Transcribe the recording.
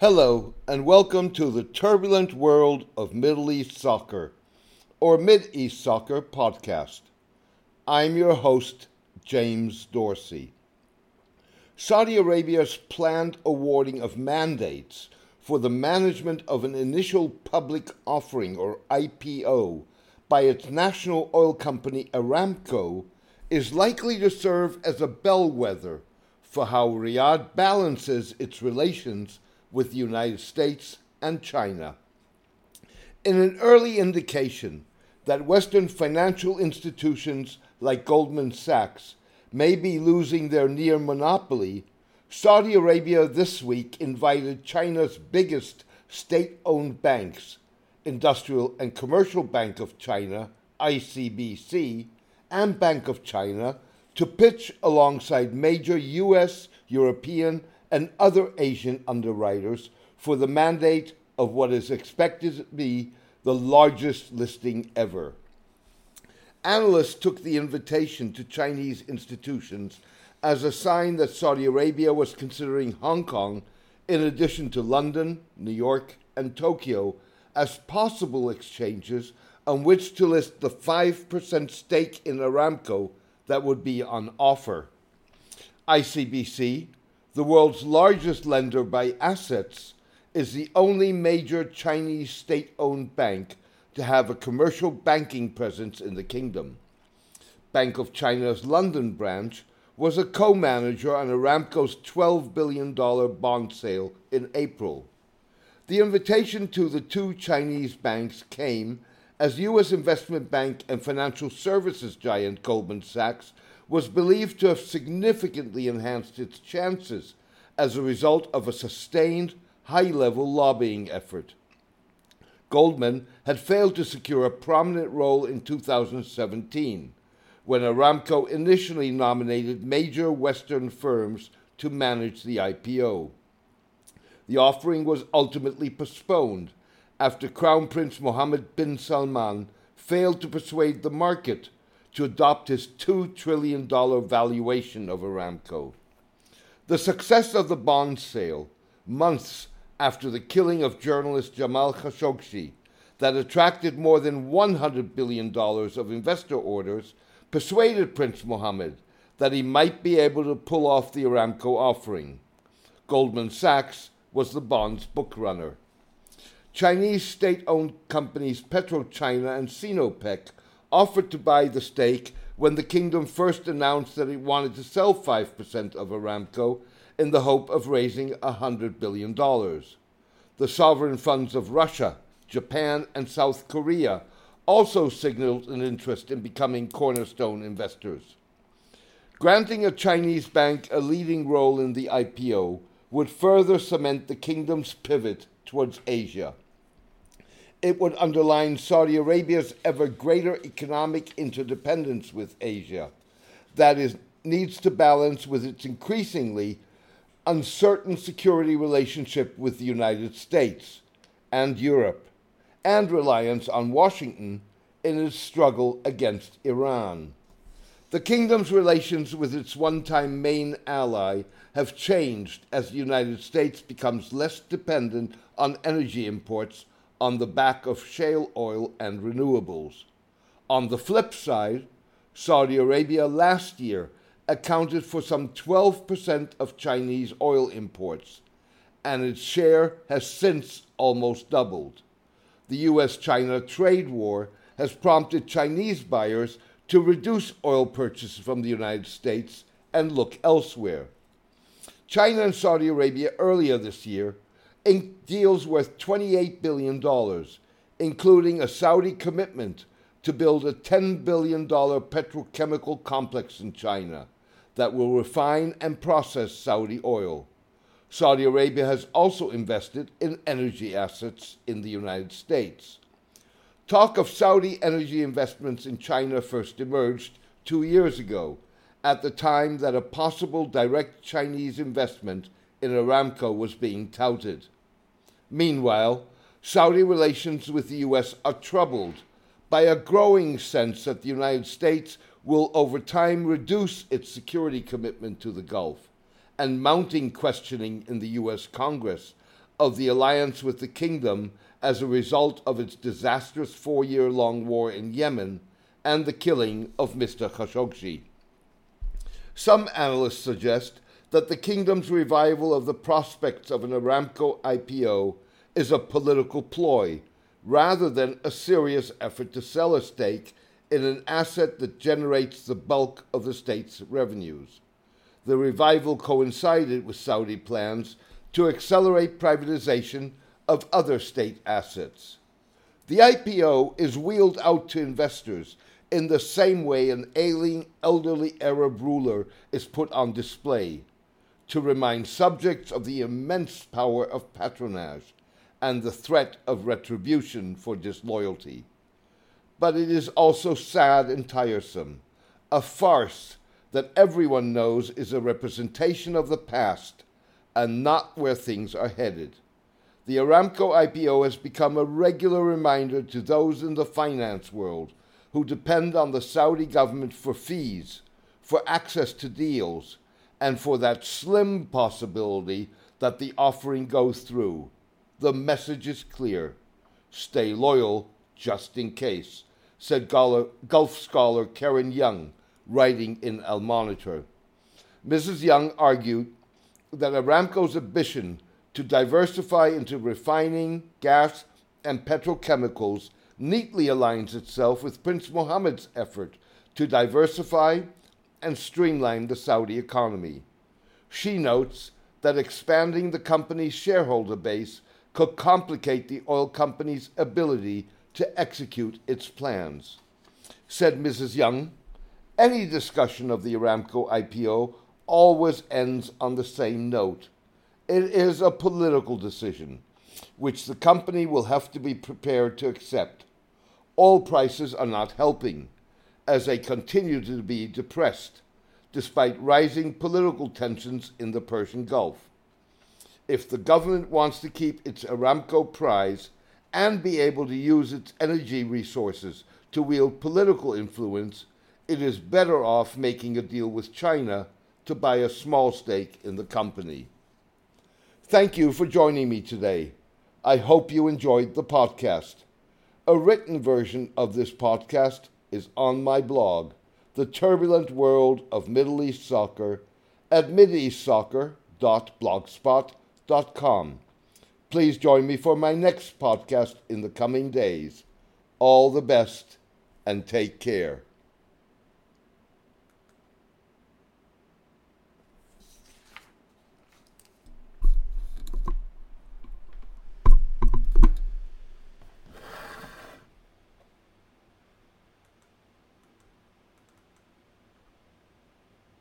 Hello, and welcome to the turbulent world of Middle East soccer, or Mid East Soccer podcast. I'm your host, James Dorsey. Saudi Arabia's planned awarding of mandates for the management of an initial public offering, or IPO, by its national oil company Aramco is likely to serve as a bellwether for how Riyadh balances its relations with the United States and China. In an early indication that Western financial institutions like Goldman Sachs may be losing their near monopoly, Saudi Arabia this week invited China's biggest state owned banks, Industrial and Commercial Bank of China, ICBC, and Bank of China, to pitch alongside major US, European, and other Asian underwriters for the mandate of what is expected to be the largest listing ever. Analysts took the invitation to Chinese institutions as a sign that Saudi Arabia was considering Hong Kong, in addition to London, New York, and Tokyo, as possible exchanges on which to list the 5% stake in Aramco that would be on offer. ICBC, the world's largest lender by assets, is the only major Chinese state owned bank to have a commercial banking presence in the kingdom. Bank of China's London branch was a co manager on Aramco's $12 billion bond sale in April. The invitation to the two Chinese banks came as U.S. investment bank and financial services giant Goldman Sachs was believed to have significantly enhanced its chances as a result of a sustained high level lobbying effort. Goldman had failed to secure a prominent role in 2017 when Aramco initially nominated major Western firms to manage the IPO. The offering was ultimately postponed after Crown Prince Mohammed bin Salman failed to persuade the market to adopt his $2 trillion valuation of Aramco. The success of the bond sale, months after the killing of journalist Jamal Khashoggi, that attracted more than $100 billion of investor orders, persuaded Prince Mohammed that he might be able to pull off the Aramco offering. Goldman Sachs was the bond's bookrunner. Chinese state owned companies PetroChina and Sinopec offered to buy the stake when the kingdom first announced that it wanted to sell 5% of Aramco in the hope of raising $100 billion. The sovereign funds of Russia, Japan, and South Korea also signaled an interest in becoming cornerstone investors. Granting a Chinese bank a leading role in the IPO would further cement the kingdom's pivot towards Asia it would underline Saudi Arabia's ever greater economic interdependence with Asia that is, needs to balance with its increasingly uncertain security relationship with the United States and Europe, and reliance on Washington in its struggle against Iran. The kingdom's relations with its one time main ally have changed as the United States becomes less dependent on energy imports on the back of shale oil and renewables. On the flip side, Saudi Arabia last year accounted for some 12% of Chinese oil imports, and its share has since almost doubled. The US China trade war has prompted Chinese buyers to reduce oil purchases from the United States and look elsewhere. China and Saudi Arabia earlier this year deals worth $28 billion, including a Saudi commitment to build a $10 billion petrochemical complex in China that will refine and process Saudi oil. Saudi Arabia has also invested in energy assets in the United States. Talk of Saudi energy investments in China first emerged two years ago, at the time that a possible direct Chinese investment in Aramco was being touted. Meanwhile, Saudi relations with the U.S. are troubled by a growing sense that the United States will over time reduce its security commitment to the Gulf and mounting questioning in the U.S. Congress of the alliance with the kingdom as a result of its disastrous four year long war in Yemen and the killing of Mr. Khashoggi. Some analysts suggest that the kingdom's revival of the prospects of an Aramco IPO is a political ploy rather than a serious effort to sell a stake in an asset that generates the bulk of the state's revenues. The revival coincided with Saudi plans to accelerate privatization of other state assets. The IPO is wheeled out to investors in the same way an ailing elderly Arab ruler is put on display to remind subjects of the immense power of patronage and the threat of retribution for disloyalty. But it is also sad and tiresome, a farce that everyone knows is a representation of the past and not where things are headed. The Aramco IPO has become a regular reminder to those in the finance world who depend on the Saudi government for fees, for access to deals, and for that slim possibility that the offering goes through. The message is clear. Stay loyal just in case, said Gulf scholar Karen Young, writing in Al Monitor. Mrs. Young argued that Aramco's ambition to diversify into refining, gas, and petrochemicals neatly aligns itself with Prince Mohammed's effort to diversify and streamline the Saudi economy. She notes that expanding the company's shareholder base could complicate the oil company's ability to execute its plans. Said Mrs. Young, any discussion of the Aramco IPO always ends on the same note. It is a political decision, which the company will have to be prepared to accept. Oil prices are not helping, as they continue to be depressed, despite rising political tensions in the Persian Gulf. If the government wants to keep its Aramco prize and be able to use its energy resources to wield political influence, it is better off making a deal with China to buy a small stake in the company. Thank you for joining me today. I hope you enjoyed the podcast. A written version of this podcast is on my blog, The Turbulent World of Middle East Soccer, at mideastsoccer.blogspot.com. Please join me for my next podcast in the coming days. All the best and take care.